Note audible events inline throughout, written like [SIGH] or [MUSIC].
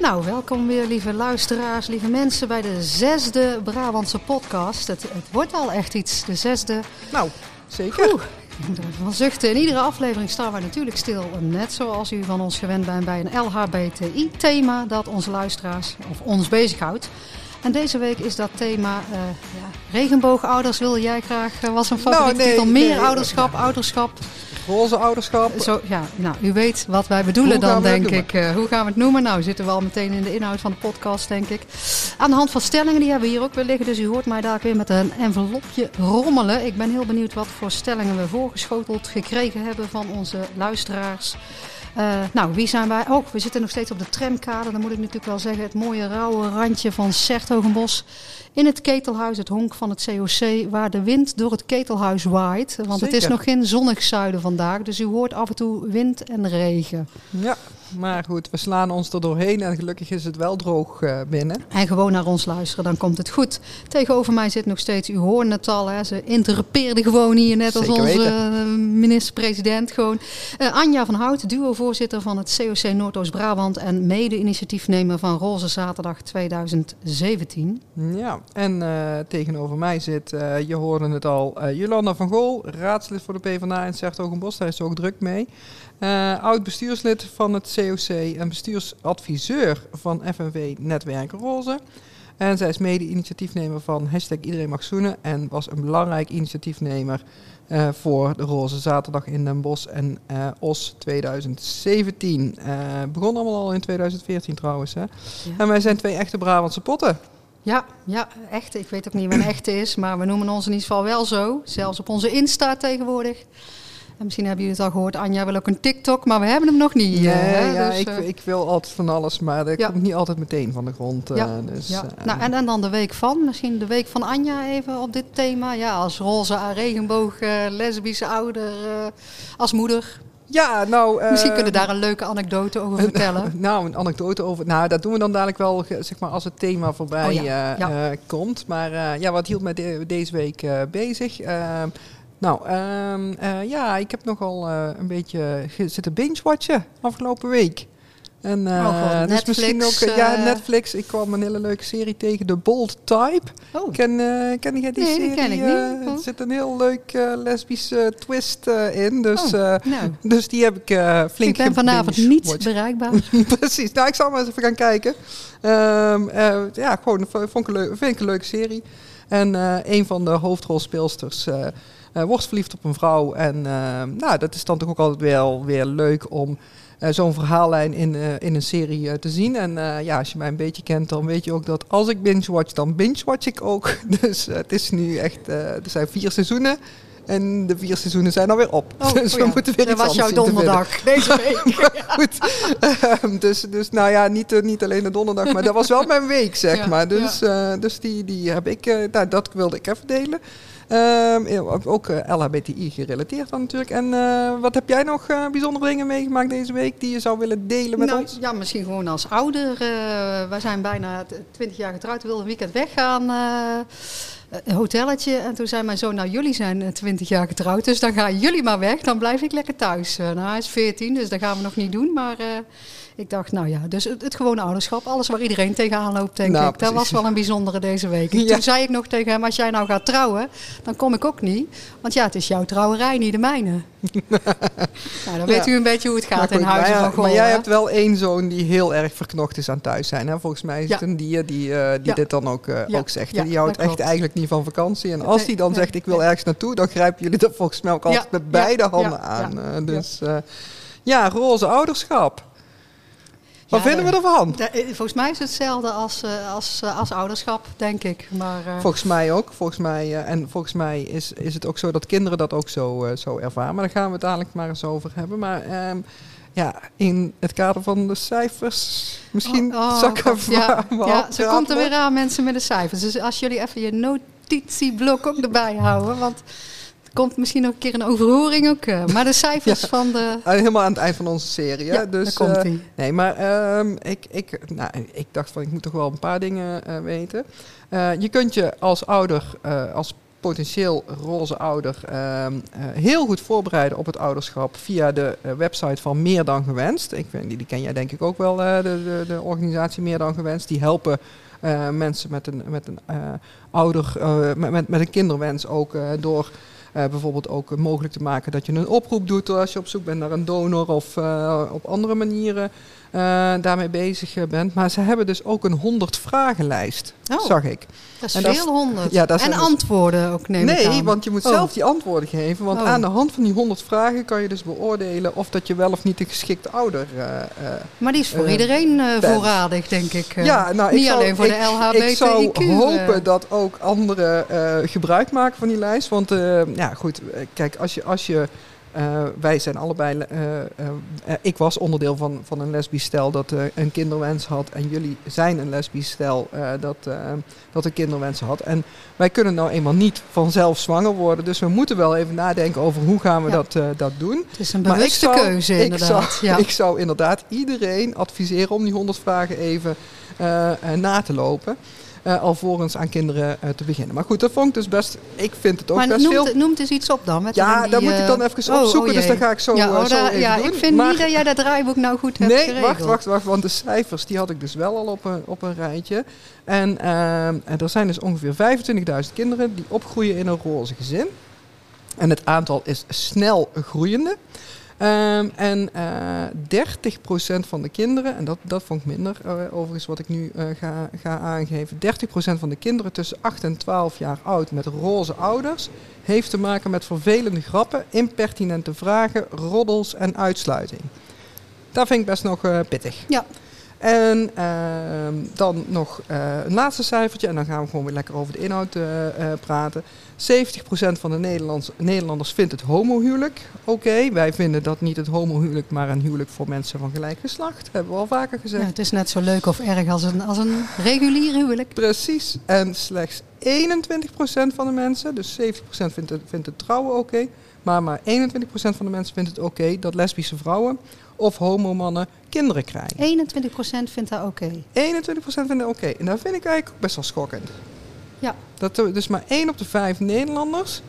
Nou, welkom weer lieve luisteraars, lieve mensen bij de zesde Brabantse podcast. Het, het wordt al echt iets, de zesde. Nou, zeker. Oeh, ik moet er even van zuchten. In iedere aflevering staan wij natuurlijk stil, net zoals u van ons gewend bent bij een LHBTI-thema dat onze luisteraars of ons bezighoudt. En deze week is dat thema uh, ja, regenboogouders. Wil jij graag, uh, was een favoriete Nou, nee, titel, meer nee. ouderschap, ouderschap. Roze ouderschap. Zo, ja, nou, u weet wat wij bedoelen Hoe dan, denk ik. Eh, hoe gaan we het noemen? Nou, zitten we al meteen in de inhoud van de podcast, denk ik. Aan de hand van stellingen, die hebben we hier ook weer liggen. Dus u hoort mij daar weer met een envelopje rommelen. Ik ben heel benieuwd wat voor stellingen we voorgeschoteld gekregen hebben van onze luisteraars. Uh, nou, wie zijn wij? Oh, we zitten nog steeds op de tramkade. Dan moet ik natuurlijk wel zeggen, het mooie rauwe randje van Sertogenbos. In het ketelhuis, het honk van het COC, waar de wind door het ketelhuis waait. Want Zeker. het is nog geen zonnig zuiden vandaag, dus u hoort af en toe wind en regen. Ja, maar goed, we slaan ons er doorheen en gelukkig is het wel droog uh, binnen. En gewoon naar ons luisteren, dan komt het goed. Tegenover mij zit nog steeds, u hoort het al, hè, ze interrupeerde gewoon hier net als Zeker onze minister-president. Gewoon. Uh, Anja van Hout, duo-voorzitter van het COC Noordoost-Brabant en mede-initiatiefnemer van Roze Zaterdag 2017. Ja, en uh, tegenover mij zit, je hoorde het al, Jolanda van Gool, raadslid voor de PvdA in Sertogenbos. Daar is ze ook druk mee. Uh, oud bestuurslid van het COC en bestuursadviseur van FNV Netwerk Roze. En zij is mede-initiatiefnemer van hashtag Iedereen Mag Zoenen en was een belangrijk initiatiefnemer uh, voor de Roze Zaterdag in Den Bosch en uh, OS 2017. Uh, begon allemaal al in 2014 trouwens. Hè? Ja. En wij zijn twee echte Brabantse potten. Ja, ja, echt. Ik weet ook niet wat een echte is, maar we noemen ons in ieder geval wel zo. Zelfs op onze Insta tegenwoordig. En misschien hebben jullie het al gehoord, Anja wil ook een TikTok, maar we hebben hem nog niet. Nee, ja, dus, ik, uh, ik, wil altijd van alles, maar dat ja. komt niet altijd meteen van de grond. Uh, ja, dus, ja. Nou, en, en, dan de week van, misschien de week van Anja even op dit thema. Ja, als roze regenboog, eh, lesbische ouder, eh, als moeder. Ja, nou... Misschien kunnen daar een leuke anekdote over vertellen. [LAUGHS] nou, een anekdote over... Nou, dat doen we dan dadelijk wel, zeg maar, als het thema voorbij oh, komt. Maar ja, wat hield mij de, deze week bezig? Ehm, nou, um, ja, ik heb nogal een beetje zitten binge-watchen afgelopen week. En uh, oh, dus misschien ook, ja, Netflix. Ik kwam een hele leuke serie tegen, The Bold Type. Oh. Ken, ken jij die nee, serie? Die ken ik niet. Er zit een heel leuk lesbische twist in. Dus, oh, nou. dus die heb ik flink Ik ben vanavond niet bereikbaar. [LAUGHS] Precies. Nou, ik zal maar eens even gaan kijken. Um, ja, gewoon vond ik een leuk, vind ik een leuke serie. En een van de hoofdrolspeelsters wordt verliefd op een vrouw. En uh, nou, dat is dan toch ook altijd wel weer leuk om uh, zo'n verhaallijn in, in een serie te zien. En ja, als je mij een beetje kent, dan weet je ook dat als ik binge-watch, dan binge-watch ik ook. [LAUGHS] Dus het is nu echt, er zijn vier seizoenen. En de vier seizoenen zijn alweer op. Oh, [LAUGHS] dus we oh ja. moeten weer Dat iets was jouw donderdag [LAUGHS] deze week. Goed. Um, dus, dus nou ja, niet, niet alleen de donderdag, maar dat was wel mijn week, zeg Ja, maar. Dus, ja. uh, dus die, die heb ik, uh, nou, dat wilde ik even delen. Um, ook uh, LHBTI gerelateerd dan natuurlijk. En uh, wat heb jij nog uh, bijzondere dingen meegemaakt deze week die je zou willen delen met nou, ons? Ja, misschien gewoon als ouder. wij zijn bijna 20 jaar getrouwd, we wilden een weekend weggaan. Een hotelletje. En toen zei mijn zoon, nou jullie zijn 20 jaar getrouwd, dus dan gaan jullie maar weg. Dan blijf ik lekker thuis. nou, hij is 14, dus dat gaan we nog niet doen. Maar ik dacht, nou ja, dus het, het gewone ouderschap. Alles waar iedereen tegenaan loopt, denk nou, ik. Dat was wel een bijzondere deze week. Ja. Toen zei ik nog tegen hem, als jij nou gaat trouwen, dan kom ik ook niet. Want ja, het is jouw trouwerij, niet de mijne. [LAUGHS] nou, dan weet ja. u een beetje hoe het gaat goed, in huizen maar, van Goor. Maar jij hè? hebt wel één zoon die heel erg verknocht is aan thuis zijn. Hè? Volgens mij is het een dier die, uh, die dit dan ook, uh, Ja. ook zegt. Die houdt echt klopt. eigenlijk niet van vakantie. En als Nee, hij dan nee, zegt ik wil nee. ergens naartoe, dan grijpen jullie dat volgens mij ook altijd met beide handen aan. Uh, dus uh, ja, roze ouderschap. Wat Ja, vinden we ervan? eh, volgens mij is het hetzelfde als, eh, als, eh, als ouderschap, denk ik. Maar, Volgens mij ook. Volgens mij, uh, en volgens mij is, is het ook zo dat kinderen dat ook zo, uh, zo ervaren. Maar daar gaan we het dadelijk maar eens over hebben. Maar um, ja, in het kader van de cijfers, misschien Oh, oh, zakken God, ja, we ja, zo komt er weer aan, mensen met de cijfers. Dus als jullie even je notitieblok ook erbij houden, want komt misschien nog een keer een overhoring ook. eh, maar de cijfers [LAUGHS] Ja. van de... Uh, helemaal aan het eind van onze serie. Ja, dus, daar komt uh, hij. Nee, maar um, ik, ik, nou, ik dacht van ik moet toch wel een paar dingen uh, weten. Je kunt je als ouder, als potentieel roze ouder ehm, eh, heel goed voorbereiden op het ouderschap via de eh, website van Meer dan Gewenst. Ik weet, die, die ken jij denk ik ook wel, eh, de, de, de organisatie Meer dan Gewenst. Die helpen eh, mensen met een, met een eh, ouder, eh, met, met, met een kinderwens ook eh, door eh, bijvoorbeeld ook mogelijk te maken dat je een oproep doet als je op zoek bent naar een donor of eh, op andere manieren daarmee bezig eh, bent. Maar ze hebben dus ook een 100 vragenlijst, Oh. zag ik. Dat is En veel honderd. ja, en antwoorden ook, neem ik Nee, aan. want je moet Oh. zelf die antwoorden geven. Want Oh. aan de hand van die 100 vragen kan je dus beoordelen of dat je wel of niet de geschikte ouder eh, eh, Maar die is voor eh, iedereen eh, voorradig, denk ik. eh. ja, nou, niet ik zou, alleen voor ik, de LHBTIQ. Ik zou eh. hopen dat ook anderen eh, gebruik maken van die lijst. Want eh, ja, goed, eh, kijk, als je, als je eh, wij zijn allebei, eh, eh, ik was onderdeel van, van een lesbisch stel dat een kinderwens had. En jullie zijn een lesbisch stel dat, dat een kinderwens had. En wij kunnen nou eenmaal niet vanzelf zwanger worden. Dus we moeten wel even nadenken over hoe gaan we Ja. dat, dat doen. Het is een Maar ik bewuste zou- keuze, ik inderdaad. zou, ja. [LAUGHS] ik zou inderdaad iedereen adviseren om die 100 vragen even na te lopen. Eh, alvorens aan kinderen eh, te beginnen. Maar goed, dat vond ik dus best. Ik vind het ook maar best noemt, veel. noemt eens iets op dan. Met Ja, die, daar moet ik dan eh, even oh, opzoeken. oh dus jee. dat ga ik zo, ja, oh, zo even ja, doen. ik vind Maar- niet dat jij dat draaiboek nou goed hebt Nee, geregeld. wacht, wacht, wacht. Want de cijfers die had ik dus wel al op een, op een rijtje. En, en er zijn dus ongeveer 25.000 kinderen die opgroeien in een roze gezin. En het aantal is snel groeiende. Ehm, en eh 30% van de kinderen, en dat, dat vond ik minder eh, overigens wat ik nu eh, ga, ga aangeven. 30% van de kinderen tussen 8 en 12 jaar oud met roze ouders heeft te maken met vervelende grappen, impertinente vragen, roddels en uitsluiting. Dat vind ik best nog eh, pittig. Ja. En ehm, dan nog eh, een laatste cijfertje. En dan gaan we gewoon weer lekker over de inhoud eh, eh, praten. 70% van de Nederlands, Nederlanders vindt het homohuwelijk oké. Wij vinden dat niet het homohuwelijk, maar een huwelijk voor mensen van gelijk geslacht. Hebben we al vaker gezegd. Ja, het is net zo leuk of erg als een, als een regulier huwelijk. Precies. En slechts 21% van de mensen, dus 70% vindt het, vindt het trouwen oké. Maar maar 21% van de mensen vindt het oké dat lesbische vrouwen of homomannen kinderen krijgen. 21% vindt dat oké. 21% vinden het oké. En dat vind ik eigenlijk ook best wel schokkend. Ja. Dat er dus maar 1 op de 5 Nederlanders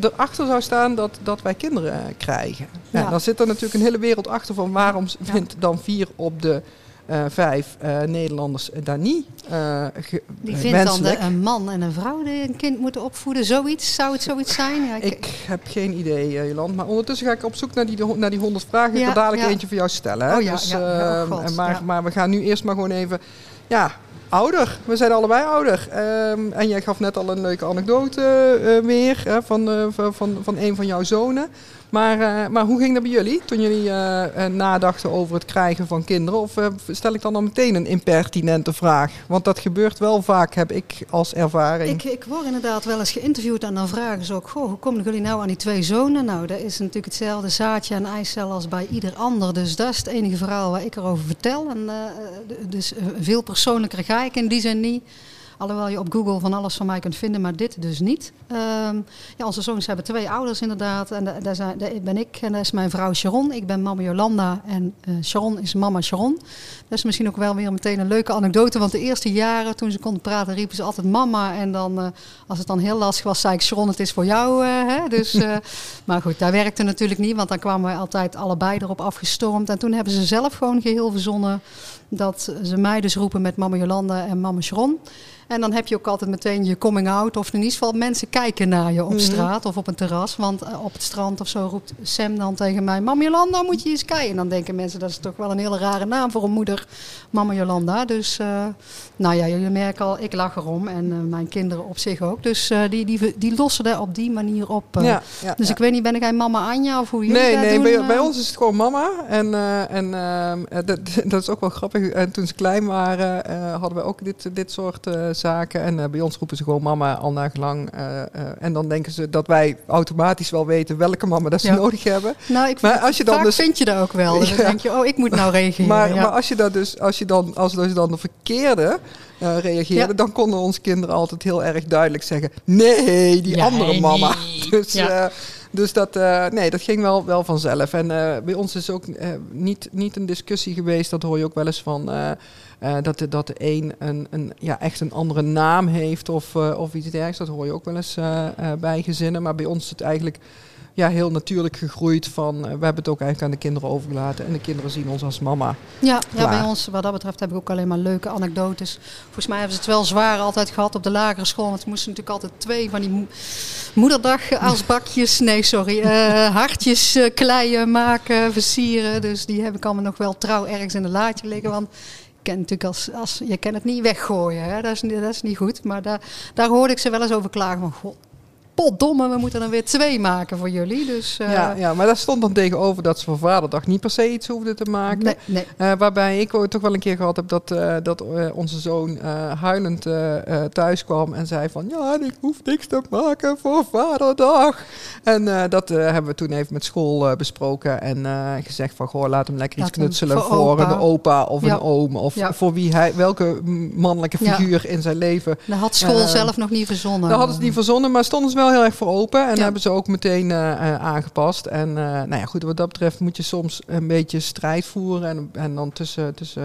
erachter zou staan dat, dat wij kinderen eh, krijgen. Ja. Ja. dan zit er natuurlijk een hele wereld achter van waarom Ja. vindt dan 4 op de eh 5 Nederlanders daar niet eh ge- Die eh, vindt dan de, een man en een vrouw die een kind moeten opvoeden. Zoiets? Zou het zoiets zijn? Ja, ik, Ik heb geen idee, eh, Joland. Maar ondertussen ga ik op zoek naar die, naar die 100 vragen. ik Ja, wil dadelijk ja. eentje voor jou stellen. Hè? Oh dus, ehm, oh God, maar, maar we gaan nu eerst maar gewoon even... Ja, ouder. We zijn allebei ouder. Ehm, en jij gaf net al een leuke anekdote eh, weer hè, van, eh, van, van, van een van jouw zonen. Maar, eh, maar hoe ging dat bij jullie toen jullie eh, eh, nadachten over het krijgen van kinderen? Of stel ik dan al meteen een impertinente vraag? Want dat gebeurt wel vaak, heb ik als ervaring. Ik, ik word inderdaad wel eens geïnterviewd en dan vragen ze ook: goh, hoe komen jullie nou aan die twee zonen? Nou, dat is natuurlijk hetzelfde zaadje en eicel als bij ieder ander. Dus dat is het enige verhaal waar ik erover vertel. En, dus veel persoonlijker ga ik in die zin niet. Alhoewel je op Google van alles van mij kunt vinden, maar dit dus niet. Ehm, ja, onze zoons hebben twee ouders inderdaad. En da- daar, zijn, daar ben ik en dat is mijn vrouw Sharon. Ik ben mama Jolanda en eh, Sharon is mama Sharon. Dat is misschien ook wel weer meteen een leuke anekdote. Want de eerste jaren toen ze konden praten riepen ze altijd mama. En dan, eh, als het dan heel lastig was, zei ik Sharon het is voor jou. eh, hè? Dus, [LAUGHS] maar goed, dat werkte natuurlijk niet. Want dan kwamen wij altijd allebei erop afgestormd. En toen hebben ze zelf gewoon geheel verzonnen dat ze mij dus roepen met mama Jolanda en mama Sharon. En dan heb je ook altijd meteen je coming out. Of in ieder geval mensen kijken naar je op Mhm. straat of op een terras. Want eh, op het strand of zo roept Sam dan tegen mij... Mama Jolanda, moet je eens kijken. En dan denken mensen, dat is toch wel een hele rare naam voor een moeder. Mama Jolanda. Dus eh, nou ja, jullie merken al, ik lach erom. En eh, mijn kinderen op zich ook. Dus eh, die, die, die lossen er op die manier op. ja, ja, dus ja. ik weet niet, ben ik een mama Anja of hoe jullie Nee, dat nee doen? bij, eh? bij ons is het gewoon mama. En, en ehm, eh, dat, [LAUGHS] dat is ook wel grappig. En toen ze klein waren, hadden we ook dit, dit soort zaken. En eh, bij ons roepen ze gewoon mama al nagelang. eh eh en dan denken ze dat wij automatisch wel weten welke mama dat ze Ja. nodig hebben. Nou, ik Maar als je dan vaak dus- vind je dat ook wel. Dus dan [LAUGHS] denk je, oh, ik moet nou reageren. Maar, maar als je dat dus, als je dan, als je dan de verkeerde eh reageerde, Ja. dan konden onze kinderen altijd heel erg duidelijk zeggen: nee, die Ja, andere nee. mama. [LAUGHS] Dus Ja. Dus dat, nee, dat ging wel, wel vanzelf. En bij ons is ook niet, niet een discussie geweest, dat hoor je ook wel eens van. Eh, dat, de, dat de een, een, een, ja, echt een andere naam heeft of, eh, of iets dergelijks. Dat hoor je ook wel eens eh, bij gezinnen. Maar bij ons is het eigenlijk ja, heel natuurlijk gegroeid van... we hebben het ook eigenlijk aan de kinderen overgelaten. En de kinderen zien ons als mama. Ja, ja, bij ons, wat dat betreft, heb ik ook alleen maar leuke anekdotes. Volgens mij hebben ze het wel zwaar altijd gehad op de lagere school. Want ze moesten natuurlijk altijd twee van die mo- moederdag als bakjes, nee sorry, hartjes kleien maken, versieren. Dus die heb ik allemaal nog wel trouw ergens in de laadje liggen. Want kent natuurlijk als, als je kan het niet weggooien, hè? Dat, is, dat is niet goed. Maar daar, daar hoorde ik ze wel eens over klagen van, god, potdomme, we moeten er weer twee maken voor jullie. Dus eh, ja, ja, maar daar stond dan tegenover dat ze voor vaderdag niet per se iets hoefden te maken. nee, nee. Eh, waarbij ik ook toch wel een keer gehad heb dat, eh, dat onze zoon huilend thuis kwam en zei van ja, ik hoef niks te maken voor vaderdag. En dat hebben we toen even met school besproken en gezegd van goh, laat hem lekker iets Laat knutselen voor voor, opa. een opa of Ja. een oom of Ja. voor wie hij, welke mannelijke Ja. figuur in zijn leven Dat had school zelf nog niet verzonnen. dat hadden ze niet verzonnen, maar stonden ze wel heel erg voor open. En Ja. hebben ze ook meteen eh, eh, aangepast. En eh, nou ja, goed, wat dat betreft moet je soms een beetje strijd voeren. En, en dan tussen, tussen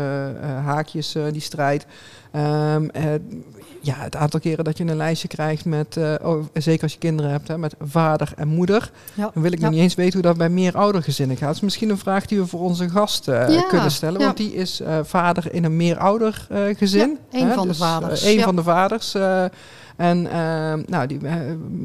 haakjes die strijd. Ehm, eh, ja, het aantal keren dat je een lijstje krijgt met, oh, zeker als je kinderen hebt, hè, met vader en moeder. Ja. Dan wil ik nog niet eens weten hoe dat bij meer oudergezinnen gaat. Dat is misschien een vraag die we voor onze gast kunnen stellen. Want die is vader in een meer eh, gezin. Één hè, van de dus, vaders, ja. van de vaders. En eh, nou, die eh,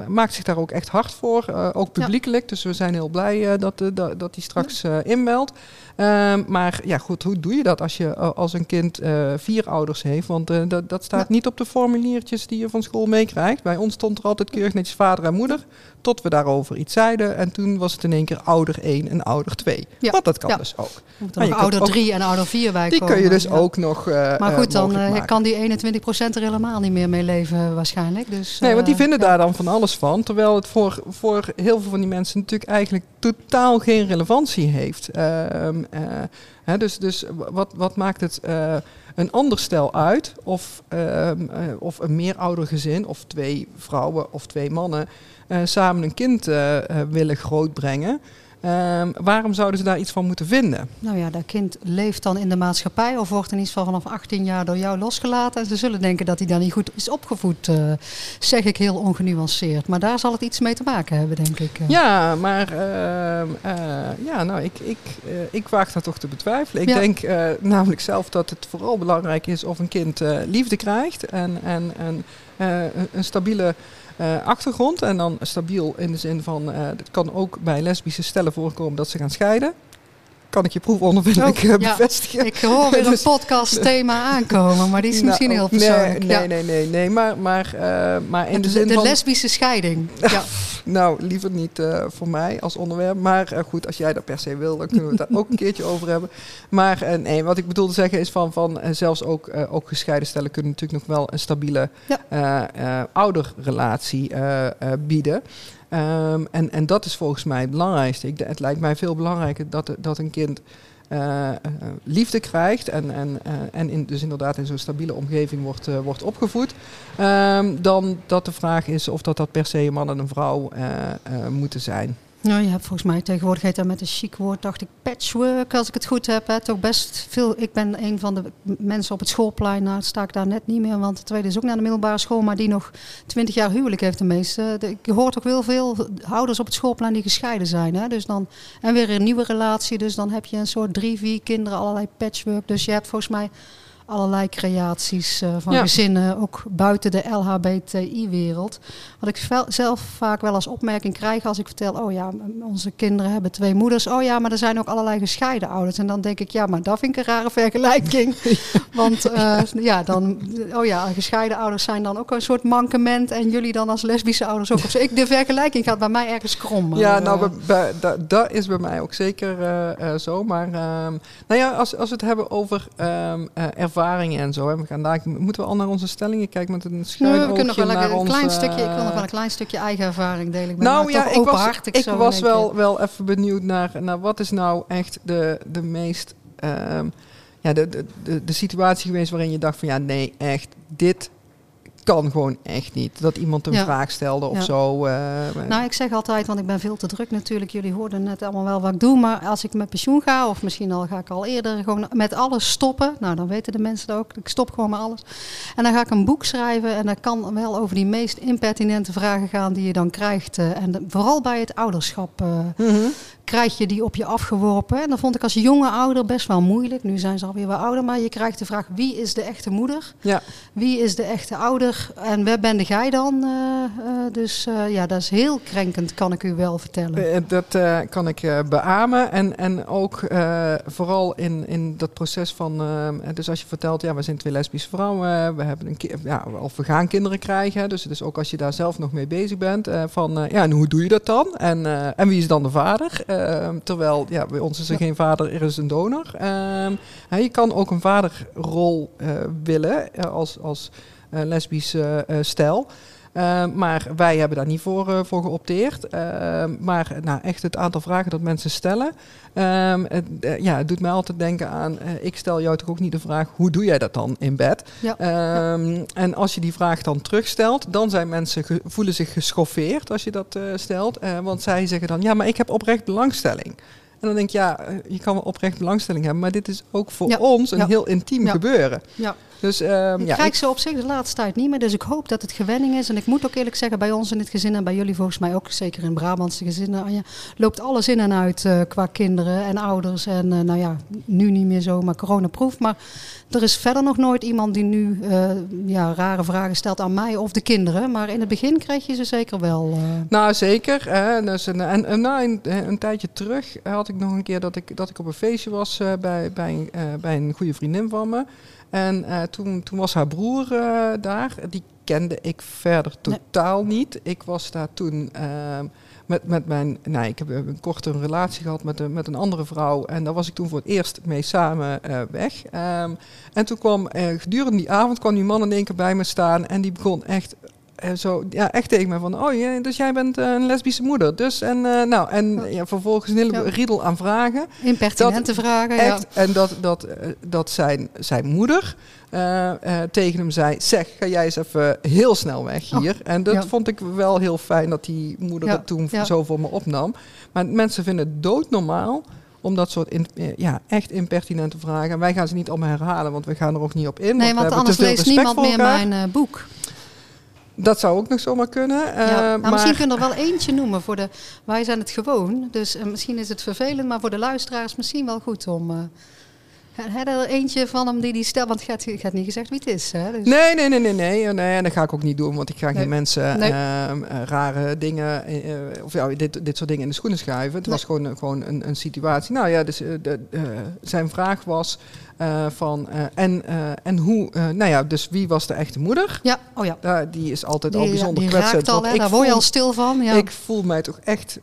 maakt zich daar ook echt hard voor, eh, ook publiekelijk. Dus we zijn heel blij eh, dat, dat, dat hij straks inmeldt. Ehm, maar ja, goed, hoe doe je dat als je als een kind vier ouders heeft? Want dat, dat staat Ja. niet op de formuliertjes die je van school meekrijgt. Bij ons stond er altijd keurig netjes vader en moeder. Tot we daarover iets zeiden. En toen was het in één keer ouder 1 en ouder 2. Ja. Want dat kan Ja. dus ook. Moet Maar er ouder ook- 3 en ouder 4 bij Die komen. kun je dus ja. ook nog. eh, Maar eh, goed, dan eh, kan die 21% er helemaal niet meer mee leven waarschijnlijk. Dus, Nee, want die vinden daar dan van alles van. Terwijl het voor, voor heel veel van die mensen natuurlijk eigenlijk totaal geen relevantie heeft. Ehm, eh, dus dus wat, wat maakt het een ander stel uit? Of, ehm, eh, of een meerouder gezin, of twee vrouwen of twee mannen, samen een kind eh, eh, willen grootbrengen. Ehm, waarom zouden ze daar iets van moeten vinden? Nou ja, dat kind leeft dan in de maatschappij of wordt in ieder geval vanaf 18 jaar door jou losgelaten. En ze zullen denken dat hij dan niet goed is opgevoed, eh, zeg ik heel ongenuanceerd. Maar daar zal het iets mee te maken hebben, denk ik. eh. Ja, maar ehm, eh, ja, nou, ik, ik, eh, ik waag dat toch te betwijfelen. Ik Ja. denk eh, namelijk zelf dat het vooral belangrijk is of een kind eh, liefde krijgt en, en, en eh, een stabiele eh, achtergrond. En dan stabiel in de zin van, eh het kan ook bij lesbische stellen voorkomen dat ze gaan scheiden. Kan ik je proefondervindelijk Oh, eh, ja. bevestigen. Ik hoor weer een [LAUGHS] Dus- podcast thema aankomen, maar die is misschien Nou, heel persoonlijk. Nee, ja. nee, nee, nee, nee, maar, maar, eh, maar in de, de, zin de van... lesbische scheiding. [LAUGHS] Ja. Nou, liever niet eh, voor mij als onderwerp. Maar goed, als jij dat per se wil, dan kunnen we het daar ook een keertje over hebben. Maar nee, wat ik bedoel te zeggen is van, van zelfs ook, ook gescheiden stellen kunnen natuurlijk nog wel een stabiele Ja. ouderrelatie bieden. Ehm, en, en dat is volgens mij het belangrijkste. Ik, het lijkt mij veel belangrijker dat, dat een kind eh, eh, liefde krijgt en, en, eh, en dus inderdaad in zo'n stabiele omgeving wordt, wordt opgevoed. Ehm, dan dat de vraag is of dat, dat per se een man en een vrouw moeten zijn. Nou, je hebt volgens mij tegenwoordig heet dat met een chic woord, dacht ik, patchwork, als ik het goed heb. Hè. Toch best veel. Ik ben een van de mensen op het schoolplein, nou sta ik daar net niet meer, want de tweede is ook naar de middelbare school, maar die nog twintig jaar huwelijk heeft de meeste. Ik hoor toch wel veel ouders op het schoolplein die gescheiden zijn. Hè. Dus dan, en weer een nieuwe relatie, dus dan heb je een soort drie, vier kinderen, allerlei patchwork. Dus je hebt volgens mij allerlei creaties eh, van Ja. gezinnen, ook buiten de LHBTI-wereld. Wat ik zelf vaak wel als opmerking krijg als ik vertel, oh ja, onze kinderen hebben twee moeders. Oh ja, maar er zijn ook allerlei gescheiden ouders. En dan denk ik, ja, maar dat vind ik een rare vergelijking. [LAUGHS] Want eh, ja, dan, oh ja, gescheiden ouders zijn dan ook een soort mankement. En jullie dan als lesbische ouders ook. of zo. Ik, de vergelijking gaat bij mij ergens krom. ja, eh, nou, bij- bij- da- dat is bij mij ook zeker zo. Maar ehm, nou ja, als, als we het hebben over eh, ervaringen en zo. Hè, we gaan daar, moeten we al naar onze stellingen kijken met een schuin we kunnen nog wel naar een ons, klein stukje, ik wil nog wel een klein stukje eigen ervaring delen. Ik ben nou ja, ik was, ik was wel, keer. wel even benieuwd naar, naar wat is nou echt de, de meest... ehm, ja, de, de, de, de situatie geweest waarin je dacht van ja, nee, echt, dit kan gewoon echt niet. Dat iemand een Ja. vraag stelde of Ja. zo. eh, Nou, ik zeg altijd, want ik ben veel te druk natuurlijk. Jullie hoorden net allemaal wel wat ik doe. Maar als ik met pensioen ga, of misschien al ga ik al eerder gewoon met alles stoppen. Nou, dan weten de mensen dat ook. Ik stop gewoon met alles. En dan ga ik een boek schrijven. En dat kan wel over die meest impertinente vragen gaan die je dan krijgt. eh, en de- vooral bij het ouderschap eh, mhm. Krijg je die op je afgeworpen. En dat vond ik als jonge ouder best wel moeilijk. Nu zijn ze alweer wat ouder. Maar je krijgt de vraag, wie is de echte moeder? Ja. Wie is de echte ouder? En waar ben jij dan? Eh, eh, dus eh, ja, dat is heel krenkend, kan ik u wel vertellen. Dat kan ik beamen. En, en ook vooral in, in dat proces van... dus als je vertelt, ja, we zijn twee lesbische vrouwen. We hebben een ja, of we gaan kinderen krijgen. Dus, dus ook als je daar zelf nog mee bezig bent. van, ja, en hoe doe je dat dan? En, en wie is dan de vader? Eh, terwijl, ja, bij ons is er geen vader, er is een donor. Ehm, je kan ook een vaderrol eh, willen eh, als, als eh, lesbische stijl. Uh, maar wij hebben daar niet voor, uh, voor geopteerd. Uh, maar nou, echt het aantal vragen dat mensen stellen. Het, uh, ja, het doet mij altijd denken aan... ik stel jou toch ook niet de vraag... hoe doe jij dat dan in bed? Ja. Ja. En als je die vraag dan terugstelt... dan zijn mensen voelen zich geschoffeerd als je dat stelt. want zij zeggen dan... ja, maar ik heb oprecht belangstelling. En dan denk je, ja, je kan wel oprecht belangstelling hebben... maar dit is ook voor ja. ons een heel intiem gebeuren. Ja. Dus, um, ik ja, krijg ze op zich de laatste tijd niet meer. Dus ik hoop dat het gewenning is. En ik moet ook eerlijk zeggen, bij ons in het gezin en bij jullie volgens mij ook, zeker in Brabantse gezinnen, Anja, loopt alles in en uit uh, qua kinderen en ouders. En uh, nou ja, nu niet meer zo, maar coronaproof. Maar er is verder nog nooit iemand die nu uh, ja, rare vragen stelt aan mij of de kinderen. Maar in het begin kreeg je ze zeker wel. uh. Nou, zeker. Hè. Dus een, en, en nou, een, een, tijdje terug had ik nog een keer dat ik, dat ik op een feestje was uh, bij, bij, bij een goede vriendin van me. En toen, toen was haar broer daar. Die kende ik verder totaal nee. niet. Ik was daar toen uh, met, met mijn... Nou, ik heb een korte relatie gehad met, een, met een andere vrouw. En daar was ik toen voor het eerst mee samen uh, weg. Um, en toen kwam gedurende die avond kwam die man in één keer bij me staan. En die begon echt zo, ja, echt tegen me van, oh, ja, dus jij bent uh, een lesbische moeder. Dus, en, uh, nou, en ja, vervolgens een hele Ja. riedel aan vragen. Impertinente vragen, echt, ja. En dat, dat, uh, dat zijn, zijn moeder uh, tegen hem zei, zeg, ga jij eens even heel snel weg hier. Oh, en dat ja. vond ik wel heel fijn dat die moeder het toen zo voor me opnam. Maar mensen vinden het doodnormaal om dat soort in, ja, echt impertinente vragen. En wij gaan ze niet allemaal herhalen, want we gaan er ook niet op in. Nee, want, we anders leest niemand meer mijn boek. Dat zou ook nog zomaar kunnen. Ja, uh, nou, maar... Misschien kunnen we er wel eentje noemen. Voor de, wij zijn het gewoon, dus uh, misschien is het vervelend, maar voor de luisteraars misschien wel goed om... Heb er eentje van hem die die stelt, want het gaat, gaat niet gezegd wie het is. Hè? Dus... Nee, nee, nee, nee, nee, nee. En dat ga ik ook niet doen, want ik ga Nee. geen mensen Nee. eh, rare dingen, eh, of ja, dit, dit soort dingen in de schoenen schuiven. Het Nee. was gewoon, gewoon een, een situatie. Nou ja, dus eh, de, eh, zijn vraag was eh, van, eh, en, eh, en hoe, nou ja, dus wie was de echte moeder? Ja, oh ja. Die is altijd Die, al bijzonder die kwetsend. al, daar word je al stil van. Ja. Ik voel mij toch echt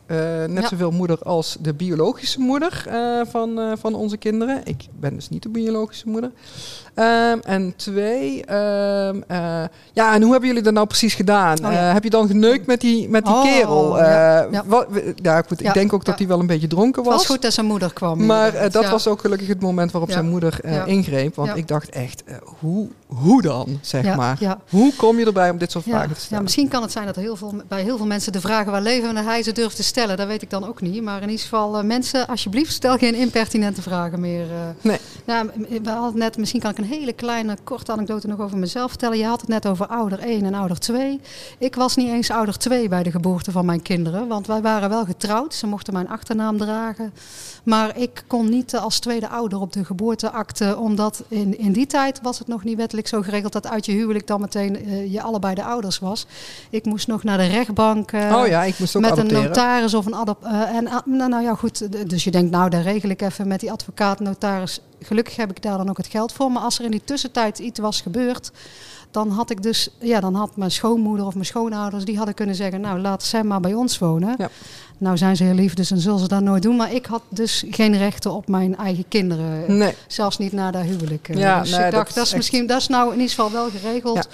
net Ja. zoveel moeder als de biologische moeder van, van onze kinderen. Ik ben dus niet de biologische moeder. Ehm, en twee, ehm, eh, ja, en hoe hebben jullie dat nou precies gedaan? Oh, ja. Heb je dan geneukt met die, met die Oh, kerel? ja, ja. wat- ja, goed, ik Ja, denk ook dat ja. hij wel een beetje dronken het was was. goed dat zijn moeder kwam. Maar dat Ja. was ook gelukkig het moment waarop Ja. zijn moeder Ja. Ingreep. Want ik dacht echt, eh, hoe, hoe dan, zeg Ja, maar? ja. Hoe kom je erbij om dit soort Ja, vragen te ja, stellen? misschien kan het zijn dat er heel veel, bij heel veel mensen de vragen waar leven en hij ze durft te stellen. Dat weet ik dan ook niet. Maar in ieder geval, eh, mensen, alsjeblieft, stel geen impertinente vragen meer. eh. Nee. Nou, we hadden net, misschien kan ik een hele kleine, korte anekdote nog over mezelf vertellen. Je had het net over ouder 1 en ouder 2. Ik was niet eens ouder 2 bij de geboorte van mijn kinderen. Want wij waren wel getrouwd. Ze mochten mijn achternaam dragen. Maar ik kon niet eh, als tweede ouder op de geboorteakte. Omdat in, in die tijd was het nog niet wettelijk zo geregeld dat uit je huwelijk dan meteen eh, je allebei de ouders was. Ik moest nog naar de rechtbank. eh, oh ja, ik moest ook met adopteren. een notaris of een adop. eh, en nou, nou ja, goed. Dus je denkt, nou, daar regel ik even met die advocaat, notaris. Gelukkig heb ik daar dan ook het geld voor. Maar als er in die tussentijd iets was gebeurd, dan had ik dus, ja, dan had mijn schoonmoeder of mijn schoonouders, die hadden kunnen zeggen, nou, laat zij maar bij ons wonen. Ja. Nou zijn ze heel lief, dus dan zullen ze dat nooit doen. Maar ik had dus geen rechten op mijn eigen kinderen. Nee. Zelfs niet na dat huwelijk. eh. Ja, dus nee, ik dat dacht, is dat is, echt- misschien, dat is nou in ieder geval wel geregeld. Ja.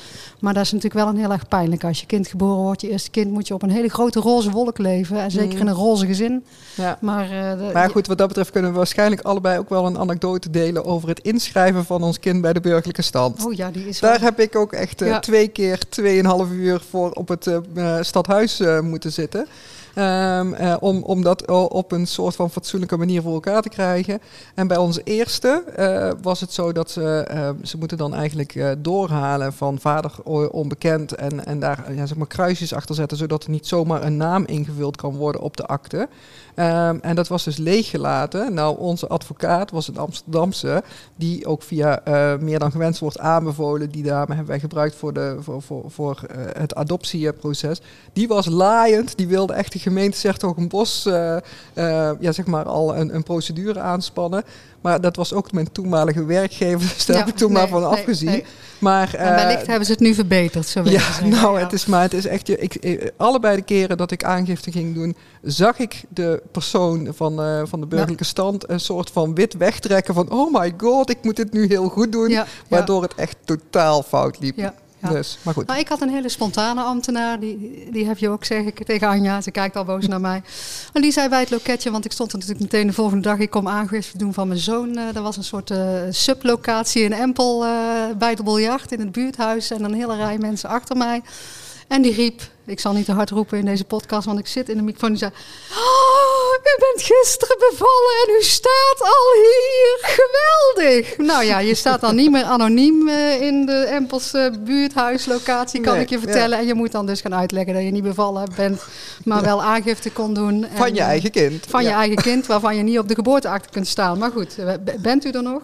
Maar dat is natuurlijk wel een heel erg pijnlijk. Als je kind geboren wordt, je eerste kind, moet je op een hele grote roze wolk leven. En zeker Mhm. in een roze gezin. Ja. Maar, eh, de- Maar goed, wat dat betreft kunnen we waarschijnlijk allebei ook wel een anekdote delen over het inschrijven van ons kind bij de burgerlijke stand. Oh ja, die is Daar wel... heb ik ook echt eh, Ja. twee keer tweeënhalf uur voor op het stadhuis moeten zitten. Ehm, eh, om, om dat op een soort van fatsoenlijke manier voor elkaar te krijgen. En bij onze eerste eh, was het zo dat ze, eh, ze moeten dan eigenlijk eh, doorhalen van vader onbekend. En, en daar ja, zeg maar kruisjes achter zetten, zodat er niet zomaar een naam ingevuld kan worden op de akte. Ehm, en dat was dus leeggelaten. Nou, onze advocaat was een Amsterdamse, die ook via meer dan gewenst wordt aanbevolen. Die dame hebben wij gebruikt voor, de, voor, voor, voor het adoptieproces. Die was laaiend, die wilde echt de gemeente Sertogenbos eh eh ja, zeg maar al een, een procedure aanspannen. Maar dat was ook mijn toenmalige werkgever, [LAUGHS] dus daar Ja, heb ik toen nee, maar van nee, afgezien. nee. Maar, En wellicht eh, hebben ze het nu verbeterd, zo ja, zeggen. nou, Ja. het is maar het is echt. Ik, allebei de keren dat ik aangifte ging doen, zag ik de persoon van, van de burgerlijke stand een soort van wit wegtrekken van oh my god, ik moet dit nu heel goed doen, ja. waardoor het echt totaal fout liep. Ja. Dus, maar goed. Nou, ik had een hele spontane ambtenaar, die, die heb je ook, zeg ik tegen Anja. Ze kijkt al boos naar mij. En die zei bij het loketje, want ik stond er natuurlijk meteen de volgende dag. Ik kom aangifte doen van mijn zoon. Eh, er was een soort eh, sublocatie in Empel eh, bij de biljart in het buurthuis. En een hele rij mensen achter mij. En die riep, ik zal niet te hard roepen in deze podcast, want ik zit in de microfoon. Die zei, oh, u bent gisteren bevallen en u staat al hier. Geweldig. Nou ja, je staat dan niet meer anoniem eh, in de Empelse buurthuislocatie, kan Nee, ik je vertellen. En je moet dan dus gaan uitleggen dat je niet bevallen bent, maar wel aangifte kon doen. Van En, je eh, eigen kind. Van je eigen kind, waarvan je niet op de geboorteakte kunt staan. Maar goed, eh, bent u er nog?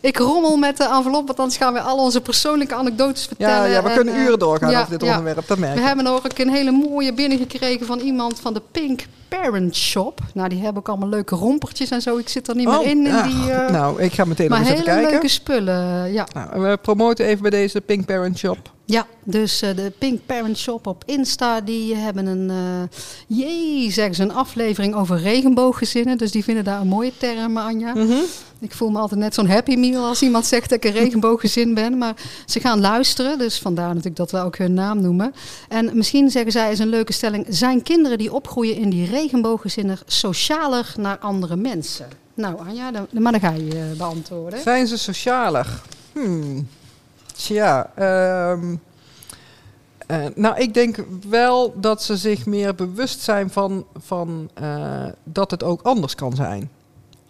Ik rommel met de envelop, want anders gaan we al onze persoonlijke anekdotes vertellen. Ja, ja, we En, kunnen eh, uren doorgaan ja, over dit onderwerp, dat merk We hebben ook een hele mooie binnengekregen van iemand van de Pink Parent Shop. Nou, die hebben ook allemaal leuke rompertjes en zo. Ik zit er niet meer Oh, in. in ja, die, eh, nou, ik ga meteen nog maar eens hele even kijken. leuke spullen, ja. Nou, we promoten even bij deze Pink Parent Shop. Ja, dus eh, de Pink Parent Shop op Insta, die hebben een, eh jee, zeggen ze, een aflevering over regenbooggezinnen. Dus die vinden daar een mooie term, Anja. Mhm. Ik voel me altijd net zo'n happy meal als iemand zegt dat ik een regenbooggezin ben. Maar ze gaan luisteren, dus vandaar natuurlijk dat we ook hun naam noemen. En misschien zeggen zij is een leuke stelling. Zijn kinderen die opgroeien in die regenbooggezinnen socialer naar andere mensen? Nou Anja, dan, maar dan ga je eh, beantwoorden. Zijn ze socialer? Hmm. Tja, ehm, eh, nou ik denk wel dat ze zich meer bewust zijn van, van eh, dat het ook anders kan zijn.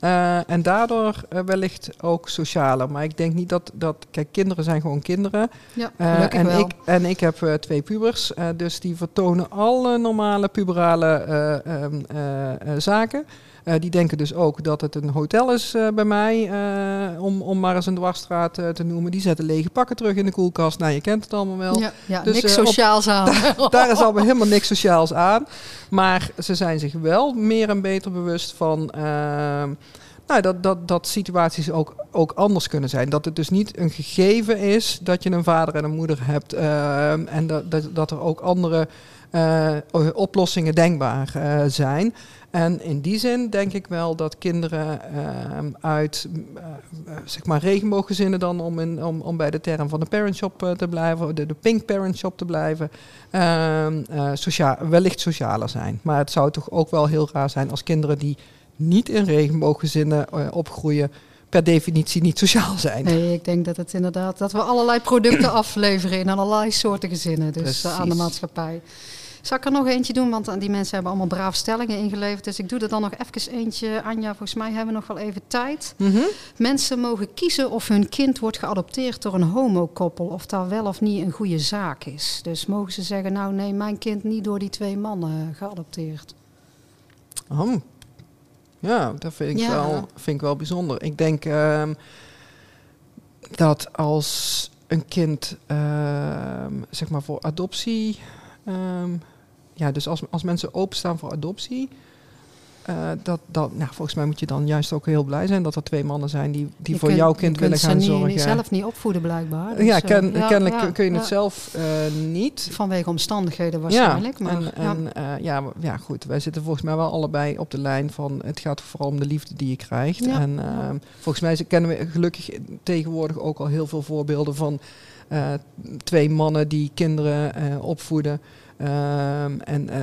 Eh, en daardoor wellicht ook socialer. Maar ik denk niet dat, dat... Kijk, kinderen zijn gewoon kinderen. Ja, en, wel. ik, en ik heb twee pubers, dus die vertonen alle normale puberale eh, ehm, eh, eh, zaken. Eh, die denken dus ook dat het een hotel is eh, bij mij, eh, om, om maar eens een dwarsstraat te noemen. Die zetten lege pakken terug in de koelkast. Nou, je kent het allemaal wel. Ja, ja Dus, niks op- sociaals aan. [LAUGHS] Daar is allemaal helemaal niks sociaals aan. Maar ze zijn zich wel meer en beter bewust van... ehm, nou, dat, dat, dat situaties ook, ook anders kunnen zijn. Dat het dus niet een gegeven is dat je een vader en een moeder hebt. ehm, en dat, dat, dat er ook andere oplossingen denkbaar eh, zijn. En in die zin denk ik wel dat kinderen uit eh, eh, zeg maar regenbooggezinnen dan, om, in, om, om bij de term van de parent shop eh, te blijven, de, de pink parent shop te blijven, ehm, eh, socia wellicht socialer zijn. Maar het zou toch ook wel heel raar zijn als kinderen die niet in regenbooggezinnen eh, opgroeien, per definitie niet sociaal zijn. Nee, ik denk dat het inderdaad dat we allerlei producten [CLEARS THROAT] afleveren in allerlei soorten gezinnen. Dus Precies. eh, aan de maatschappij. Zal ik er nog eentje doen? Want die mensen hebben allemaal braaf stellingen ingeleverd. Dus ik doe er dan nog even eentje. Anja, volgens mij hebben we nog wel even tijd. Mhm. Mensen mogen kiezen of hun kind wordt geadopteerd door een homokoppel. Of dat wel of niet een goede zaak is. Dus mogen ze zeggen, nou nee, mijn kind niet door die twee mannen geadopteerd. Oh. Ja, dat vind ik, Ja. wel, vind ik wel bijzonder. Ik denk ehm, dat als een kind, ehm, zeg maar voor adoptie, ehm, ja, dus als, als mensen openstaan voor adoptie, eh, dat, dat, nou, volgens mij moet je dan juist ook heel blij zijn dat er twee mannen zijn die, die Je voor kunt- jouw je kind kunt willen ze gaan niet- zorgen. zelf niet opvoeden blijkbaar. Dus, ja, eh, ken- ja, kennelijk ja, kun je het zelf eh, niet. Vanwege omstandigheden waarschijnlijk. Ja, maar, en, ja. en ja, ja, goed. Wij zitten volgens mij wel allebei op de lijn van het gaat vooral om de liefde die je krijgt. Ja. En volgens mij kennen we gelukkig tegenwoordig ook al heel veel voorbeelden van twee mannen die kinderen opvoeden. Ehm, en eh,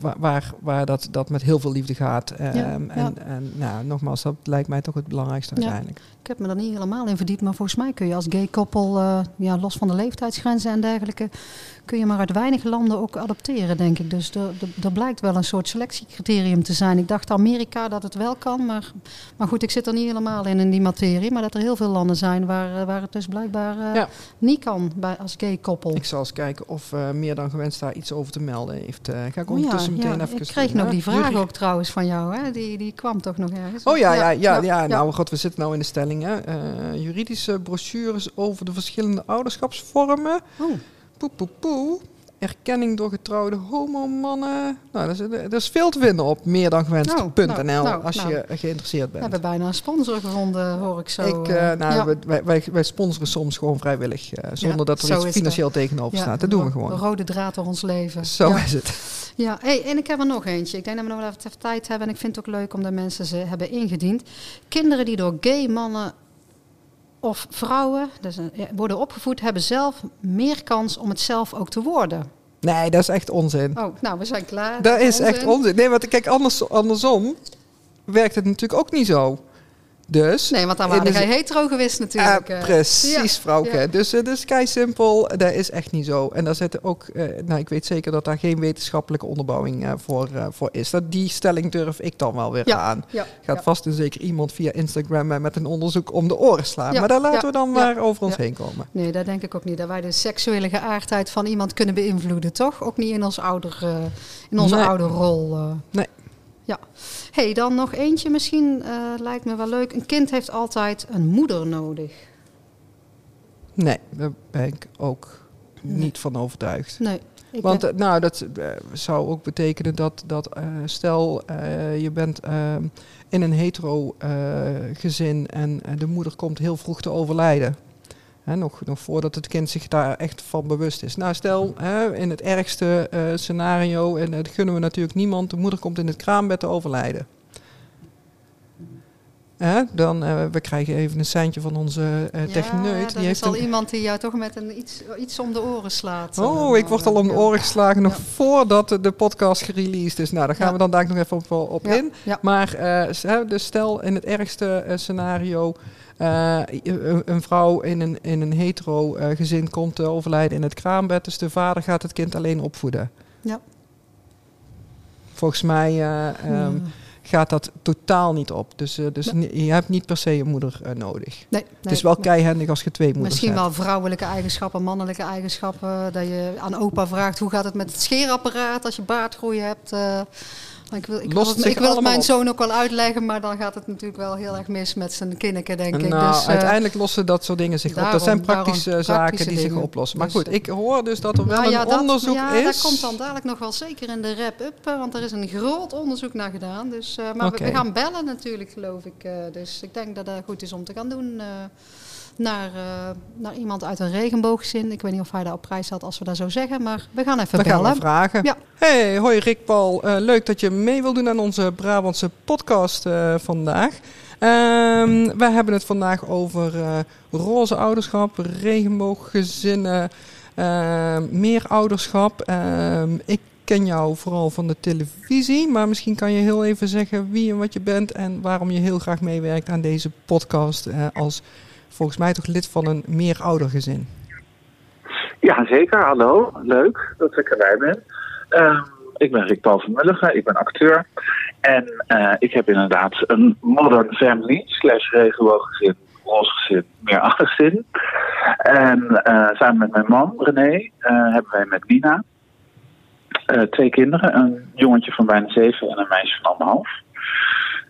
wa- waar, waar dat, dat met heel veel liefde gaat. Ja, en, ja. en nou, nogmaals, dat lijkt mij toch het belangrijkste Ja. uiteindelijk. Ik heb me er niet helemaal in verdiept, maar volgens mij kun je als gay koppel, eh, ja, los van de leeftijdsgrenzen en dergelijke, kun je maar uit weinig landen ook adopteren, denk ik. Dus er, er, er blijkt wel een soort selectiecriterium te zijn. Ik dacht Amerika dat het wel kan, maar, maar goed, ik zit er niet helemaal in, in die materie. Maar dat er heel veel landen zijn waar, eh, waar het dus blijkbaar eh, Ja. niet kan bij, als gay koppel. Ik zal eens kijken of eh, meer dan gewenst daar iets over te melden heeft. Eh, ga ik Oh ja, ondertussen meteen ja, even ik kreeg nog die vraag ook trouwens van jou, hè? Die, die kwam toch nog ergens? Oh ja, ja, ja, ja, nou god, we zitten nou in de stelling. Hè. Eh, juridische brochures over de verschillende ouderschapsvormen. Oh, Poe, poe, poe. Erkenning door getrouwde homomannen. Nou, er is, er is veel te vinden op meerdangewenst.nl Nou, nou, nou, als nou. je geïnteresseerd we bent. hebben bijna een sponsor gevonden, hoor ik zo. ik, eh. eh, nou, Ja. wij, wij, sponsoren soms gewoon vrijwillig, eh, zonder Ja, dat er iets financieel tegenover Ja, staat. Dat doen we de gewoon. rode draad door ons leven. Zo is het. Ja, hey, en ik heb er nog eentje. Ik denk dat we nog wel even tijd hebben. En ik vind het ook leuk omdat mensen ze hebben ingediend. Kinderen die door gay mannen of vrouwen dus, worden opgevoed, hebben zelf meer kans om het zelf ook te worden. Nee, dat is echt onzin. Oh, nou, we zijn klaar. Dat is echt onzin. Nee, want kijk, anders, andersom werkt het natuurlijk ook niet zo. Dus... Nee, want dan waren jij hetero geweest natuurlijk. Eh. precies, Ja, vrouwke. ja. Dus het is kei simpel. Dat is echt niet zo. En daar zitten ook, eh, nou, ik weet zeker dat daar geen wetenschappelijke onderbouwing eh, voor, eh, voor is. Dat, die stelling durf ik dan wel weer Ja, aan. Gaat vast en zeker iemand via Instagram eh, met een onderzoek om de oren slaan. Maar daar laten we dan maar over ons heen komen. Nee, dat denk ik ook niet. Dat wij de seksuele geaardheid van iemand kunnen beïnvloeden, toch? Ook niet in, ons ouder, eh, in onze Nee. ouderrol. eh. Nee. Ja. hey, dan nog eentje misschien. eh, lijkt me wel leuk. Een kind heeft altijd een moeder nodig. Nee, daar ben ik ook Nee. niet van overtuigd. Nee. Ik Want ben- eh, nou, dat eh, zou ook betekenen dat, dat stel je bent eh, in een hetero gezin en de moeder komt heel vroeg te overlijden. Hè, nog, nog voordat het kind zich daar echt van bewust is. Nou, stel hè, in het ergste eh, scenario, en dat gunnen we natuurlijk niemand, de moeder komt in het kraambed te overlijden. Hè, dan, eh, we krijgen even een seintje van onze eh techneut. Ja, die er heeft is al een, iemand die jou toch met een iets, iets om de oren slaat. Oh, ik word al om de oren geslagen nog Ja. voordat de, podcast gereleased is. Nou, daar gaan Ja. we dan daar nog even op, op in. Maar dus stel in het ergste scenario... eh, een, een vrouw in een, in een hetero eh, gezin komt te overlijden in het kraambed. Dus de vader gaat het kind alleen opvoeden. Ja. Volgens mij eh, ehm, gaat dat totaal niet op. Dus, eh, dus je hebt niet per se een moeder eh, nodig. Nee, het is wel keihandig als je twee moeders Misschien hebt. wel vrouwelijke eigenschappen, mannelijke eigenschappen. Dat je aan opa vraagt hoe gaat het met het scheerapparaat als je baardgroei hebt. Ik wil, ik het, ik wil het mijn op. zoon ook wel uitleggen, maar dan gaat het natuurlijk wel heel erg mis met zijn kinneken, denk ik. Nou, dus, eh, uiteindelijk lossen dat soort dingen zich op. Dat zijn daarom praktische zaken praktische die zich oplossen. Maar Dus, goed, ik hoor dus dat er wel nou een ja, dat, onderzoek ja, is. dat komt dan dadelijk nog wel zeker in de wrap-up, eh, want er is een groot onderzoek naar gedaan. Dus, eh, maar we- gaan bellen natuurlijk, geloof ik. dus ik denk dat dat goed is om te gaan doen. Naar, eh, naar iemand uit een regenbooggezin. Ik weet niet of hij daar op prijs had als we dat zo zeggen, maar we gaan even We gaan bellen. we vragen. Ja. Hey, hoi Rick Paul. Eh, leuk dat je mee wil doen aan onze Brabantse podcast eh, vandaag. Ehm, wij hebben het vandaag over roze ouderschap, regenbooggezinnen, ehm, meer ouderschap. Ehm, ik ken jou vooral van de televisie, maar misschien kan je heel even zeggen wie en wat je bent en waarom je heel graag meewerkt aan deze podcast als volgens mij toch lid van een meeroudergezin. Ja, zeker. Hallo. Leuk dat ik erbij ben. Ehm, ik ben Rick Paul van Mulligen. Ik ben acteur. En eh, ik heb inderdaad een modern family slash regenbooggezin, roze gezin, meer gezin. En eh, samen met mijn man René eh, hebben wij met Nina twee kinderen. Een jongetje van bijna zeven en een meisje van anderhalf.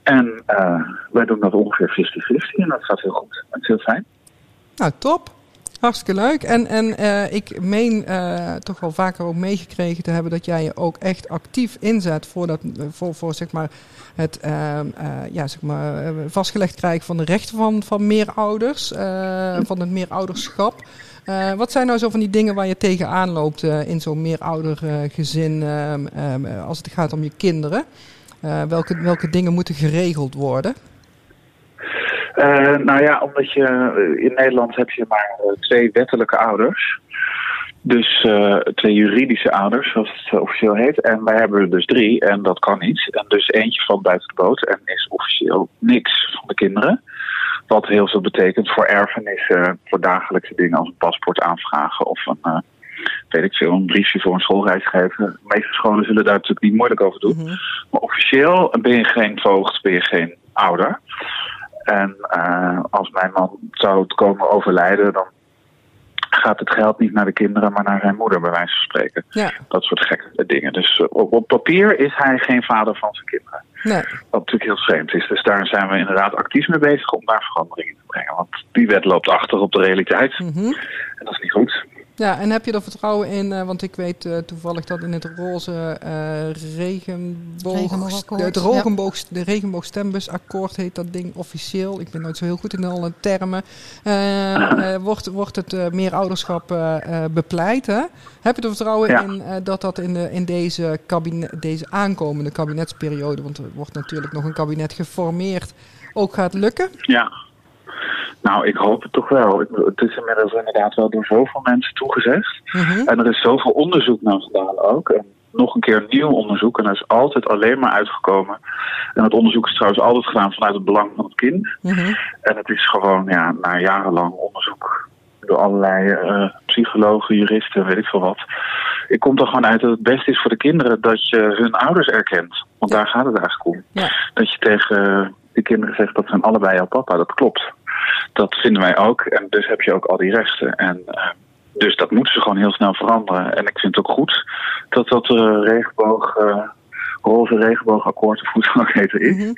En eh, wij doen dat ongeveer 50-50 en dat gaat heel goed. Het is heel fijn. Nou, top. Hartstikke leuk. En, en eh, ik meen eh, toch wel vaker ook meegekregen te hebben dat jij je ook echt actief inzet voor, dat, voor, voor zeg maar het ehm, eh, ja, zeg maar, vastgelegd krijgen van de rechten van, van meerouders, van het meerouderschap. Wat zijn nou zo van die dingen waar je tegenaan loopt in zo'n meeroudergezin ehm, ehm, eh, als het gaat om je kinderen? Eh, welke, welke dingen moeten geregeld worden? Eh, nou ja, omdat je eh, in Nederland heb je maar twee wettelijke ouders. Dus twee juridische ouders, zoals het officieel heet. En wij hebben er dus drie en dat kan niet. En dus eentje valt buiten de boot en is officieel niks van de kinderen. Wat heel veel betekent voor erfenissen, voor dagelijkse dingen als een paspoort aanvragen of een, uh, weet ik veel, een briefje voor een schoolreis geven. De meeste scholen zullen daar natuurlijk niet moeilijk over doen. Mm-hmm. Maar officieel ben je geen voogd, ben je geen ouder. En uh, als mijn man zou komen overlijden, dan gaat het geld niet naar de kinderen, maar naar zijn moeder, bij wijze van spreken. Ja. Dat soort gekke dingen. Dus eh, op, op, papier is hij geen vader van zijn kinderen. Nee. Wat natuurlijk heel vreemd is. Dus daar zijn we inderdaad actief mee bezig om daar verandering in te brengen. Want die wet loopt achter op de realiteit. Mm -hmm. En dat is niet goed. Ja, en heb je er vertrouwen in? Uh, want ik weet uh, toevallig dat in het roze uh, regenboog, de, het regenboog, ja. de regenboogstembussakkoord heet dat ding officieel. Ik ben nooit zo heel goed in alle termen. [LAUGHS] wordt, wordt het meer ouderschap bepleit? Hè? Heb je er vertrouwen ja. in dat dat in, de, in deze, kabinet, deze aankomende kabinetsperiode, want er wordt natuurlijk nog een kabinet geformeerd, ook gaat lukken? Ja. Nou, ik hoop het toch wel. Het is inmiddels inderdaad wel door zoveel mensen toegezegd. Mm-hmm. En er is zoveel onderzoek naar gedaan ook. En nog een keer nieuw onderzoek. En er is altijd alleen maar uitgekomen. En het onderzoek is trouwens altijd gedaan vanuit het belang van het kind. Mm-hmm. En het is gewoon, ja, na jarenlang onderzoek door allerlei uh, psychologen, juristen, weet ik veel wat. Ik kom er gewoon uit dat het beste is voor de kinderen dat je hun ouders erkent. Want daar gaat het eigenlijk om. Ja. Dat je tegen de kinderen zegt dat zijn allebei jouw papa. Dat klopt. Dat vinden wij ook. En dus heb je ook al die rechten. En uh, dus dat moeten ze gewoon heel snel veranderen. En ik vind het ook goed dat dat uh, regenboog, uh, roze regenboogakkoord, of hoe het ook heet, is. Mm-hmm.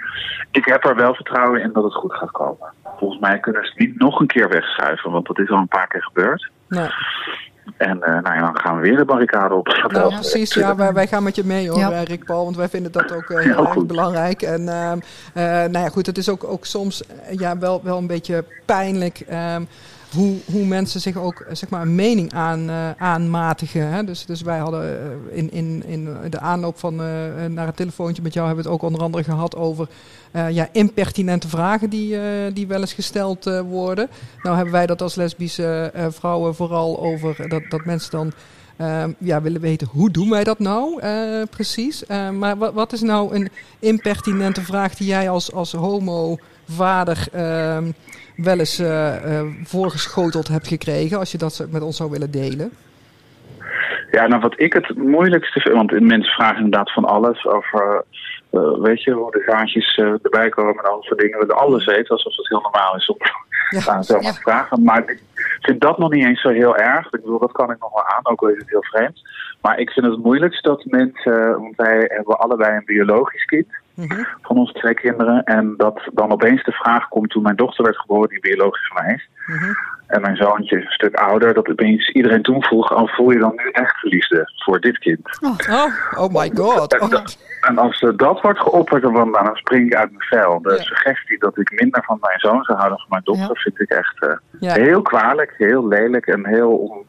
Ik heb er wel vertrouwen in dat het goed gaat komen. Volgens mij kunnen ze het niet nog een keer wegschuiven, want dat is al een paar keer gebeurd. Nee. En uh, nou ja, dan gaan we weer de barricade op. Nou, precies, ja, wij, wij, gaan met je mee hoor, ja. Rick Paul. Want wij vinden dat ook uh, heel erg belangrijk. En uh, nou ja, goed, het is ook, ook soms ja, wel, wel een beetje pijnlijk. Ehm, hoe, hoe mensen zich ook zeg maar, een mening aan, uh, aanmatigen. Hè? Dus, dus wij hadden in, in, in de aanloop van, naar het telefoontje met jou hebben we het ook onder andere gehad over ja, impertinente vragen die, die wel eens gesteld worden. Nou hebben wij dat als lesbische vrouwen vooral over dat, dat mensen dan ja, willen weten hoe doen wij dat nou precies. maar wat, wat is nou een impertinente vraag die jij als, als homo vader ehm, wel eens uh, voorgeschoteld hebt gekregen, als je dat met ons zou willen delen? Ja, nou wat ik het moeilijkste vind, want mensen vragen inderdaad van alles over, uh, weet je, hoe de gaatjes erbij komen en al soort dingen. We alles weten, alsof het heel normaal is om [LAUGHS] ja. te vragen. Maar ik vind dat nog niet eens zo heel erg. Ik bedoel, dat kan ik nog wel aan, ook al is het heel vreemd. Maar ik vind het moeilijkst dat mensen, want wij hebben allebei een biologisch kind. Mhm. Van onze twee kinderen. En dat dan opeens de vraag komt toen mijn dochter werd geboren, die biologisch van mij is. Mhm. En mijn zoontje is een stuk ouder. Dat opeens iedereen toen vroeg, al oh, voel je dan nu echt liefde voor dit kind? Oh, oh, oh my god. En, dat, en als dat wordt geopperd, dan, dan spring ik uit mijn vel. De suggestie dat ik minder van mijn zoon zou houden dan van mijn dochter, vind ik echt uh, heel kwalijk, heel lelijk en heel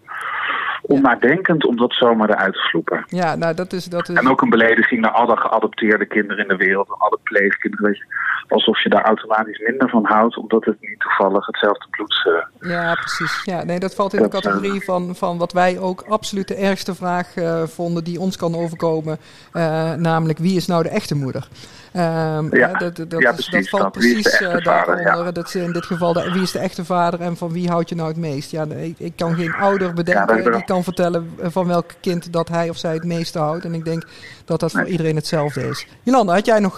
onnadenkend om dat zomaar eruit te vloepen. Ja, nou dat is, dat is... En ook een belediging naar alle geadopteerde kinderen in de wereld, alle pleegkinderen, weet je. Alsof je daar automatisch minder van houdt, omdat het niet toevallig hetzelfde bloed... Uh, ja, precies. Ja, nee, dat valt in de categorie van, van wat wij ook absoluut de ergste vraag uh, vonden die ons kan overkomen. Uh, namelijk, wie is nou de echte moeder? Um, ja, dat, dat, ja, precies, dat valt precies daaronder. Ja. Dat is in dit geval de, wie is de echte vader en van wie houd je nou het meest? Ja, ik, ik kan geen ouder bedenken die kan vertellen van welk kind dat hij of zij het meeste houdt. En ik denk dat dat voor iedereen hetzelfde is. Jolanda, had jij nog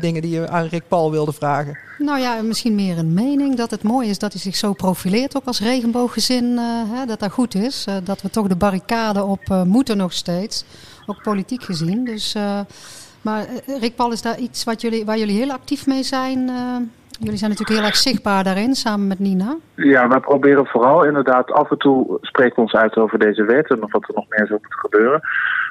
dingen die je aan Rick Paul wilde vragen? Nou ja, misschien meer een mening dat het mooi is dat hij zich zo profileert, ook als regenbooggezin, uh, hè, dat dat goed is. Uh, dat we toch de barricade op moeten nog steeds, ook politiek gezien. Dus... Maar eh, Rick Paul, is daar iets wat jullie, waar jullie heel actief mee zijn? Uh, jullie zijn natuurlijk heel erg zichtbaar daarin, samen met Nina. Ja, wij proberen vooral inderdaad af en toe spreken we ons uit over deze wet en of wat er nog meer zou moeten gebeuren.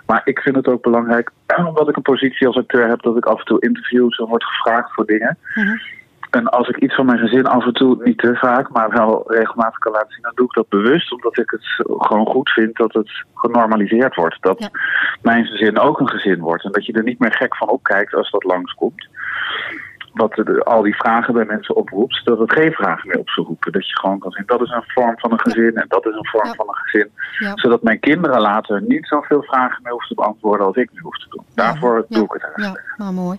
Maar ik vind het ook belangrijk, [CLEARS THROAT] omdat ik een positie als acteur heb, dat ik af en toe interviews en word gevraagd voor dingen. Uh en als ik iets van mijn gezin af en toe, niet te vaak, maar wel regelmatig kan laten zien, dan doe ik dat bewust. Omdat ik het gewoon goed vind dat het genormaliseerd wordt. Dat mijn gezin ook een gezin wordt. En dat je er niet meer gek van opkijkt als dat langskomt. Wat de- al die vragen bij mensen oproept, dat het geen vragen meer op zou roepen. Dat je gewoon kan zien, dat is een vorm van een gezin en dat is een vorm Ja. van een gezin. Ja. Zodat mijn kinderen later niet zoveel vragen meer hoeven te beantwoorden als ik nu hoef te doen. Daarvoor doe ik het eigenlijk. Ja, nou mooi.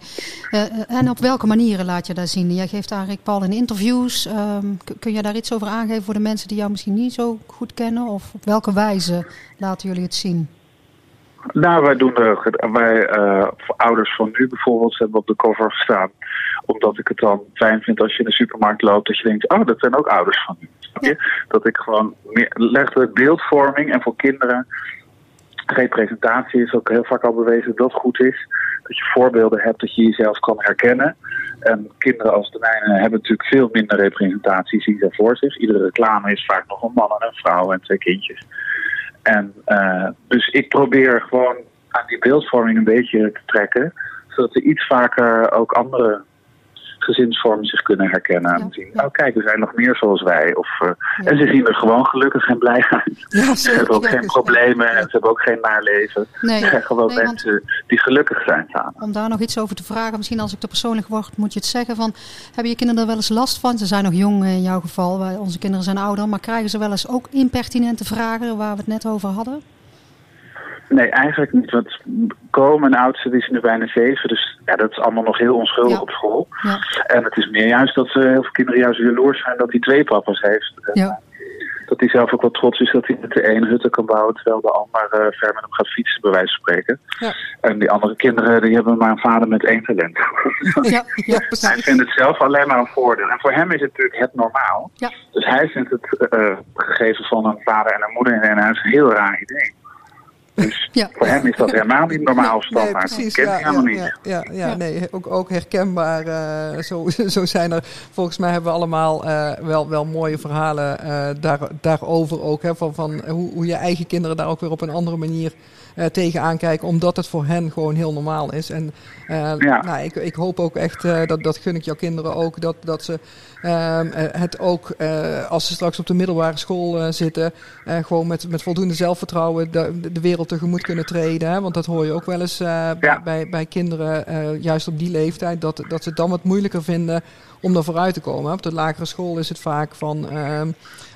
Eh, en op welke manieren laat je dat zien? Jij geeft Rick Paul in interviews. Ehm, kun je daar iets over aangeven voor de mensen die jou misschien niet zo goed kennen? Of op welke wijze laten jullie het zien? Nou, wij doen de, wij, eh, ouders van nu bijvoorbeeld, hebben op de cover staan. Omdat ik het dan fijn vind als je in de supermarkt loopt, dat je denkt, oh, dat zijn ook ouders van nu. Dat ik gewoon meer, letterlijk beeldvorming en voor kinderen representatie is ook heel vaak al bewezen dat goed is. Dat je voorbeelden hebt dat je jezelf kan herkennen. En kinderen als de mijne hebben natuurlijk veel minder representatie, zien zij voor zich. Iedere reclame is vaak nog een man en een vrouw en twee kindjes. En eh, dus ik probeer gewoon aan die beeldvorming een beetje te trekken. Zodat er iets vaker ook andere gezinsvormen zich kunnen herkennen. En zien, oh kijk, er zijn nog meer zoals wij. Of, eh. En ze zien er gewoon gelukkig en blij uit. Ja, [LAUGHS] Ze hebben ook geen dus- problemen en ze hebben ook geen naarleven. Nee, Het zijn gewoon nee, want- mensen die gelukkig zijn samen. Om daar nog iets over te vragen, misschien als ik te persoonlijk word, moet je het zeggen van, hebben je kinderen er wel eens last van? Ze zijn nog jong in jouw geval, onze kinderen zijn ouder, maar krijgen ze wel eens ook impertinente vragen waar we het net over hadden? Nee, eigenlijk niet. Want Co, mijn oudste, die is nu bijna zeven. Dus ja, dat is allemaal nog heel onschuldig Ja. op school. Ja, En het is meer juist dat ze, heel veel kinderen juist jaloers zijn dat hij twee papa's heeft. En, ja, Dat hij zelf ook wel trots is dat hij met de ene hutten kan bouwen... terwijl de ander eh, ver met hem gaat fietsen, bij wijze van spreken. Ja. En die andere kinderen die hebben maar een vader met één talent. ja, ja, [LAUGHS] Hij vindt het zelf alleen maar een voordeel. En voor hem is het natuurlijk het normaal. Dus hij vindt het eh, gegeven van een vader en een moeder in een huis een heel raar idee. Dus Ja. voor hem is dat helemaal niet normaal Nee, standaard. precies. dat kent Ja, hij helemaal ja, niet. ja, ja, ja, Ja. nee, ook, ook herkenbaar. eh, zo, [LAUGHS] zo zijn er. Volgens mij hebben we allemaal eh, wel, wel mooie verhalen eh, daar, daarover ook. Hè, van van hoe, hoe je eigen kinderen daar ook weer op een andere manier eh tegenaan kijken. Omdat het voor hen gewoon heel normaal is. En eh, Ja. nou, ik, ik hoop ook echt, eh, dat, dat gun ik jouw kinderen ook, dat, dat ze ehm, eh, het ook, als ze straks op de middelbare school zitten, gewoon met, met voldoende zelfvertrouwen de, de wereld tegemoet kunnen treden. Hè? Want dat hoor je ook wel eens bij, bij, bij kinderen, juist op die leeftijd, dat, dat ze het dan wat moeilijker vinden om daar vooruit te komen. Op de lagere school is het vaak van.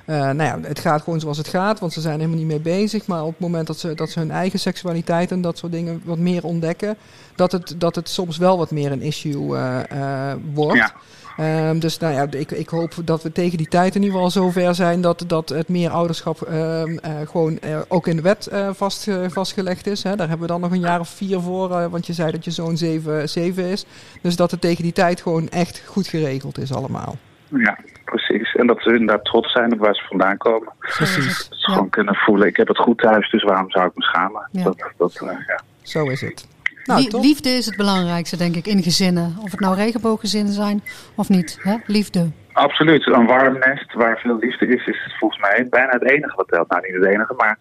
Eh, nou ja, het gaat gewoon zoals het gaat, want ze zijn helemaal niet mee bezig. Maar op het moment dat ze, dat ze hun eigen seksualiteit en dat soort dingen wat meer ontdekken, dat het, dat het soms wel wat meer een issue eh, eh, wordt. Ja. Ehm, dus nou ja, ik, ik hoop dat we tegen die tijd in ieder geval zover zijn dat, dat het meer ouderschap ehm, eh, gewoon ook in de wet vast, vastgelegd is. Hè. Daar hebben we dan nog een jaar of vier voor, want je zei dat je zo'n zeven, zeven is. Dus dat het tegen die tijd gewoon echt goed geregeld is allemaal. Ja, precies. En dat ze inderdaad trots zijn op waar ze vandaan komen. Precies, Dat ze Ja. gewoon kunnen voelen, ik heb het goed thuis, dus waarom zou ik me schamen? Ja. Dat, dat, eh, ja. zo is het. Nou, liefde is het belangrijkste, denk ik, in gezinnen. Of het nou regenbooggezinnen zijn of niet. Hè? Liefde. Absoluut. Een warm nest waar veel liefde is, is volgens mij bijna het enige wat telt. Nou, niet het enige, maar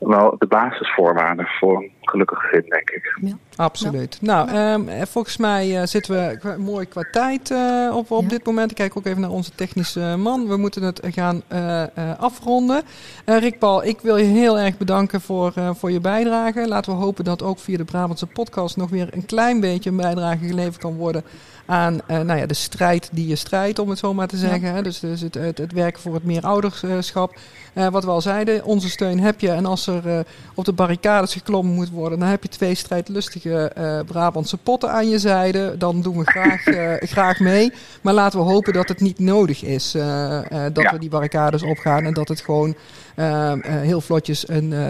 wel de basisvoorwaarden voor een gelukkig gezin, denk ik. Absoluut. Nou, ehm, eh, volgens mij eh, zitten we mooi qua tijd eh, op, op Ja. dit moment. Ik kijk ook even naar onze technische man. We moeten het gaan eh, eh, afronden. Eh, Rick Paul, ik wil je heel erg bedanken voor, eh, voor je bijdrage. Laten we hopen dat ook via de Brabantse podcast nog weer een klein beetje een bijdrage geleverd kan worden aan eh, nou ja, de strijd die je strijdt, om het zo maar te zeggen. Dus, dus het, het, het werken voor het meer ouderschap. Eh, wat we al zeiden, onze steun heb je. En als er eh, op de barricades geklommen moet worden, dan heb je twee strijdlustige Brabantse potten aan je zijde. Dan doen we graag, graag mee. Maar laten we hopen dat het niet nodig is dat Ja. we die barricades opgaan. En dat het gewoon eh, eh, heel vlotjes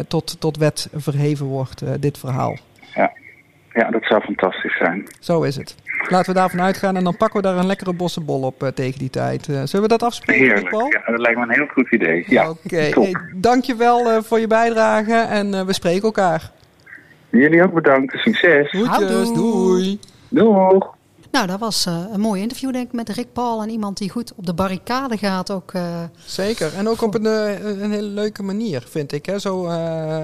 tot, tot wet verheven wordt, dit verhaal. Ja, dat zou fantastisch zijn. Zo is het. Laten we daarvan uitgaan en dan pakken we daar een lekkere bossenbol op eh, tegen die tijd. Eh, zullen we dat afspreken, Heerlijk. Paul? Ja, dat lijkt me een heel goed idee. Ja, Oké, top. hey, dankjewel eh, voor je bijdrage en eh, we spreken elkaar. Jullie ook bedankt. Succes. Houdoe. doei. Doeg. Nou, dat was eh, een mooi interview, denk ik, met Rick Paul. En iemand die goed op de barricade gaat ook. eh, Zeker, en ook op een, eh, een hele leuke manier, vind ik. Hè? Zo eh,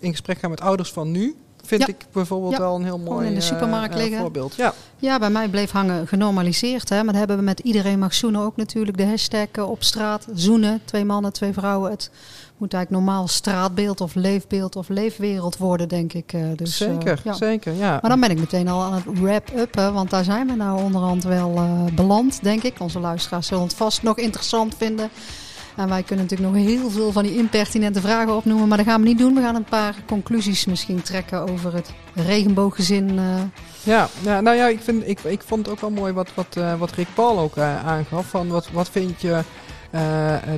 in gesprek gaan met ouders van nu. Vind Ja. ik bijvoorbeeld Ja. wel een heel mooi in de eh, supermarkt eh, liggen. voorbeeld. Ja, Ja, bij mij bleef hangen genormaliseerd. Hè? Maar dat hebben we met iedereen mag zoenen ook natuurlijk. De hashtag eh, op straat. Zoenen. Twee mannen, twee vrouwen. Het moet eigenlijk normaal straatbeeld of leefbeeld of leefwereld worden, denk ik. dus, zeker, ja. zeker. Ja. Maar dan ben ik meteen al aan het wrap-uppen. Want daar zijn we nou onderhand wel beland, denk ik. Onze luisteraars zullen het vast nog interessant vinden. En wij kunnen natuurlijk nog heel veel van die impertinente vragen opnoemen. Maar dat gaan we niet doen. We gaan een paar conclusies misschien trekken over het regenbooggezin. eh, Ja, ja, nou ja, ik, vind, ik, ik vond het ook wel mooi wat, wat, eh, wat Rick Paul ook eh, aangaf. Van wat, wat vind je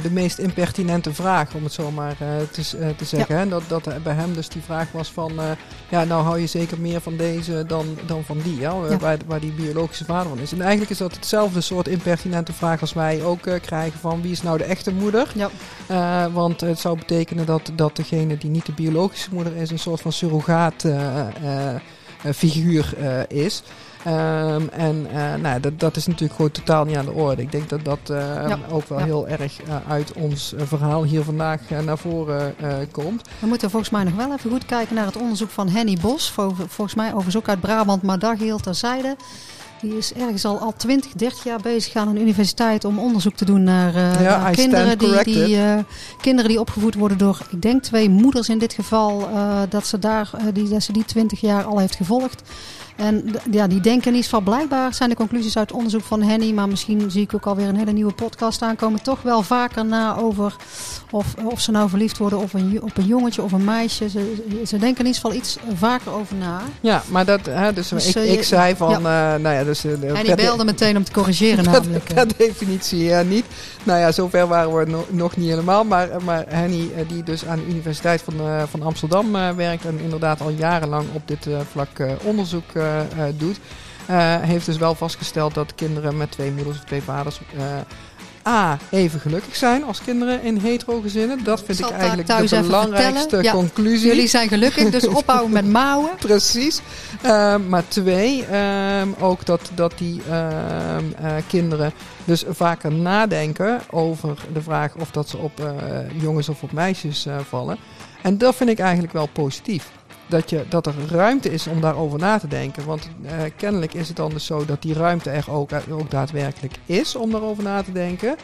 de meest impertinente vraag, om het zo maar eh, te, eh, te zeggen. Dat, dat bij hem dus die vraag was van, eh, ja, nou hou je zeker meer van deze dan, dan van die, ja, Ja. Waar, waar die biologische vader van is. En eigenlijk is dat hetzelfde soort impertinente vraag als wij ook eh, krijgen van, wie is nou de echte moeder? ja. Eh, want het zou betekenen dat, dat degene die niet de biologische moeder is, een soort van surrogaat eh, eh, eh, figuur eh, is. Ehm, en eh, nou, dat, dat is natuurlijk gewoon totaal niet aan de orde. Ik denk dat dat eh, Ja, ook wel ja. heel erg eh, uit ons eh, verhaal hier vandaag naar voren komt. We moeten volgens mij nog wel even goed kijken naar het onderzoek van Henny Bos. Vol- Volgens mij overigens ook uit Brabant, maar daar geheel terzijde. Die is ergens al, al 20, 30 jaar bezig aan een universiteit om onderzoek te doen naar, Ja, naar I kinderen, die, die, kinderen die opgevoed worden door, ik denk twee moeders in dit geval, dat, ze daar, die, dat ze die 20 jaar al heeft gevolgd. En ja, die denken in ieder geval blijkbaar zijn de conclusies uit het onderzoek van Henny, maar misschien zie ik ook alweer een hele nieuwe podcast aankomen, toch wel vaker na over of, of ze nou verliefd worden op een, op een jongetje of een meisje. Ze, ze denken in ieder geval iets vaker over na. Ja, maar dat, hè, dus, Dus, ik, eh, ik zei van, eh, nou ja, dus... eh, En die belde meteen om te corrigeren [LAUGHS] Per- namelijk. Per definitie niet. Nou ja, zover waren we no- nog niet helemaal. Maar, maar Henny, die dus aan de Universiteit van, van Amsterdam werkt... en inderdaad al jarenlang op dit vlak onderzoek doet... eh, heeft dus wel vastgesteld dat kinderen met twee moeders of twee vaders... eh, A, even gelukkig zijn als kinderen in hetero gezinnen. Dat vind ik eigenlijk de belangrijkste. Ja, conclusie. Jullie zijn gelukkig, dus [LAUGHS] ophouden met mouwen. Precies. Ehm, maar twee, ehm, ook dat, dat die ehm, eh, kinderen dus vaker nadenken over de vraag of dat ze op eh, jongens of op meisjes eh, vallen. En dat vind ik eigenlijk wel positief. Dat, je, dat er ruimte is om daarover na te denken. Want eh, kennelijk is het dan dus zo dat die ruimte er ook, ook daadwerkelijk is om daarover na te denken.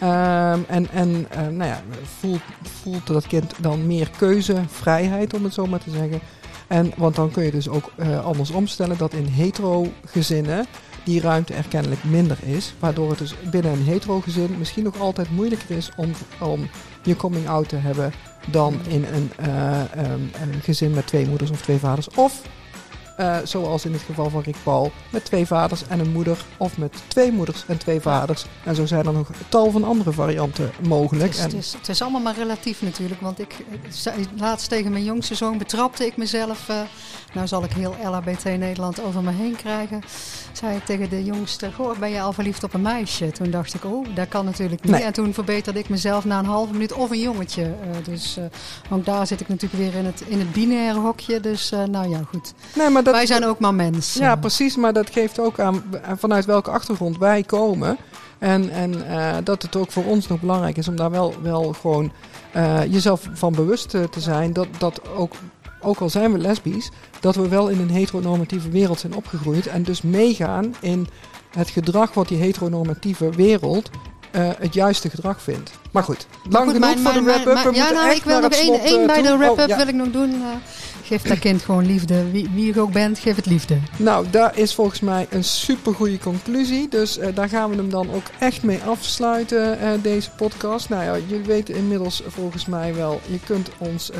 Ehm, en en eh, nou ja, voelt, voelt dat kind dan meer keuzevrijheid, om het zo maar te zeggen. En, want dan kun je dus ook eh, anders omstellen dat in hetero gezinnen die ruimte er kennelijk minder is. Waardoor het dus binnen een hetero gezin misschien nog altijd moeilijker is om, om je coming out te hebben dan in een, eh, ehm, een gezin met twee moeders of twee vaders. Of eh, zoals in het geval van Rick Paul, met twee vaders en een moeder. Of met twee moeders en twee vaders. En zo zijn er nog tal van andere varianten mogelijk. Het is, En- het, is, het is allemaal maar relatief natuurlijk. Want ik, laatst tegen mijn jongste zoon betrapte ik mezelf. eh, nou zal ik heel LHBT Nederland over me heen krijgen. Zei ik tegen de jongste, goh, ben je al verliefd op een meisje? Toen dacht ik, oh, dat kan natuurlijk niet. Nee. En toen verbeterde ik mezelf na een halve minuut of een jongetje. Eh, dus ook daar zit ik natuurlijk weer in het, in het binaire hokje. Dus nou ja, goed. nee, maar dat, Wij zijn ook maar mensen. Ja, precies. Maar dat geeft ook aan vanuit welke achtergrond wij komen. En, en eh, dat het ook voor ons nog belangrijk is om daar wel, wel gewoon eh, jezelf van bewust eh, te zijn. Dat, dat ook, ook al zijn we lesbisch, dat we wel in een heteronormatieve wereld zijn opgegroeid. En dus meegaan in het gedrag wat die heteronormatieve wereld eh, het juiste gedrag vindt. Maar goed, lang Goed, genoeg mijn- voor de wrap-up. Ja, nou, ik wil nog één bij de wrap-up Oh, ja. wil ik nog doen. eh, geef dat kind gewoon liefde. Wie, wie je ook bent, geef het liefde. Nou, daar is volgens mij een super goede conclusie. Dus eh, daar gaan we hem dan ook echt mee afsluiten, deze podcast. Nou ja, jullie weten inmiddels volgens mij wel, je kunt ons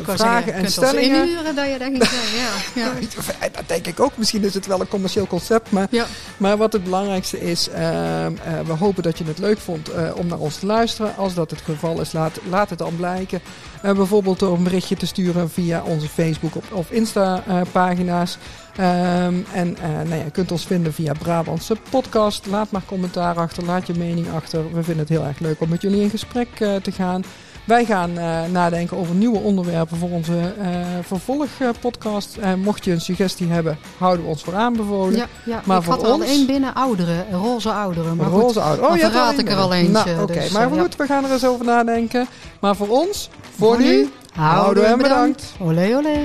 Ik wou vragen zeggen, en kunt ons stellingen. inhuren dat je ging zeggen. Ja, [LAUGHS] ja. Dat denk ik ook. Misschien is het wel een commercieel concept. Maar, Ja. maar wat het belangrijkste is, ehm, eh, we hopen dat je het leuk vond eh, om naar ons te luisteren. Als dat het geval is, laat, laat het dan blijken. Eh, bijvoorbeeld door een berichtje te sturen via onze Facebook of Insta-pagina's. Ehm, en eh, nou ja, je kunt ons vinden via Brabantse podcast. Laat maar commentaar achter, laat je mening achter. We vinden het heel erg leuk om met jullie in gesprek eh, te gaan. Wij gaan eh, nadenken over nieuwe onderwerpen voor onze eh vervolgpodcast. En mocht je een suggestie hebben, houden we ons voor aanbevolen. Ja, ja. Maar ik voor had er al ons- één binnen, ouderen, roze ouderen. Maar Roze ouder. dan je hebt verraad één ik er al eentje, Nou, Oké, dus, maar eh, ja. goed, we gaan er eens over nadenken. Maar voor ons, voor, Voor nu, Houdoe en bedankt. Olé, olé.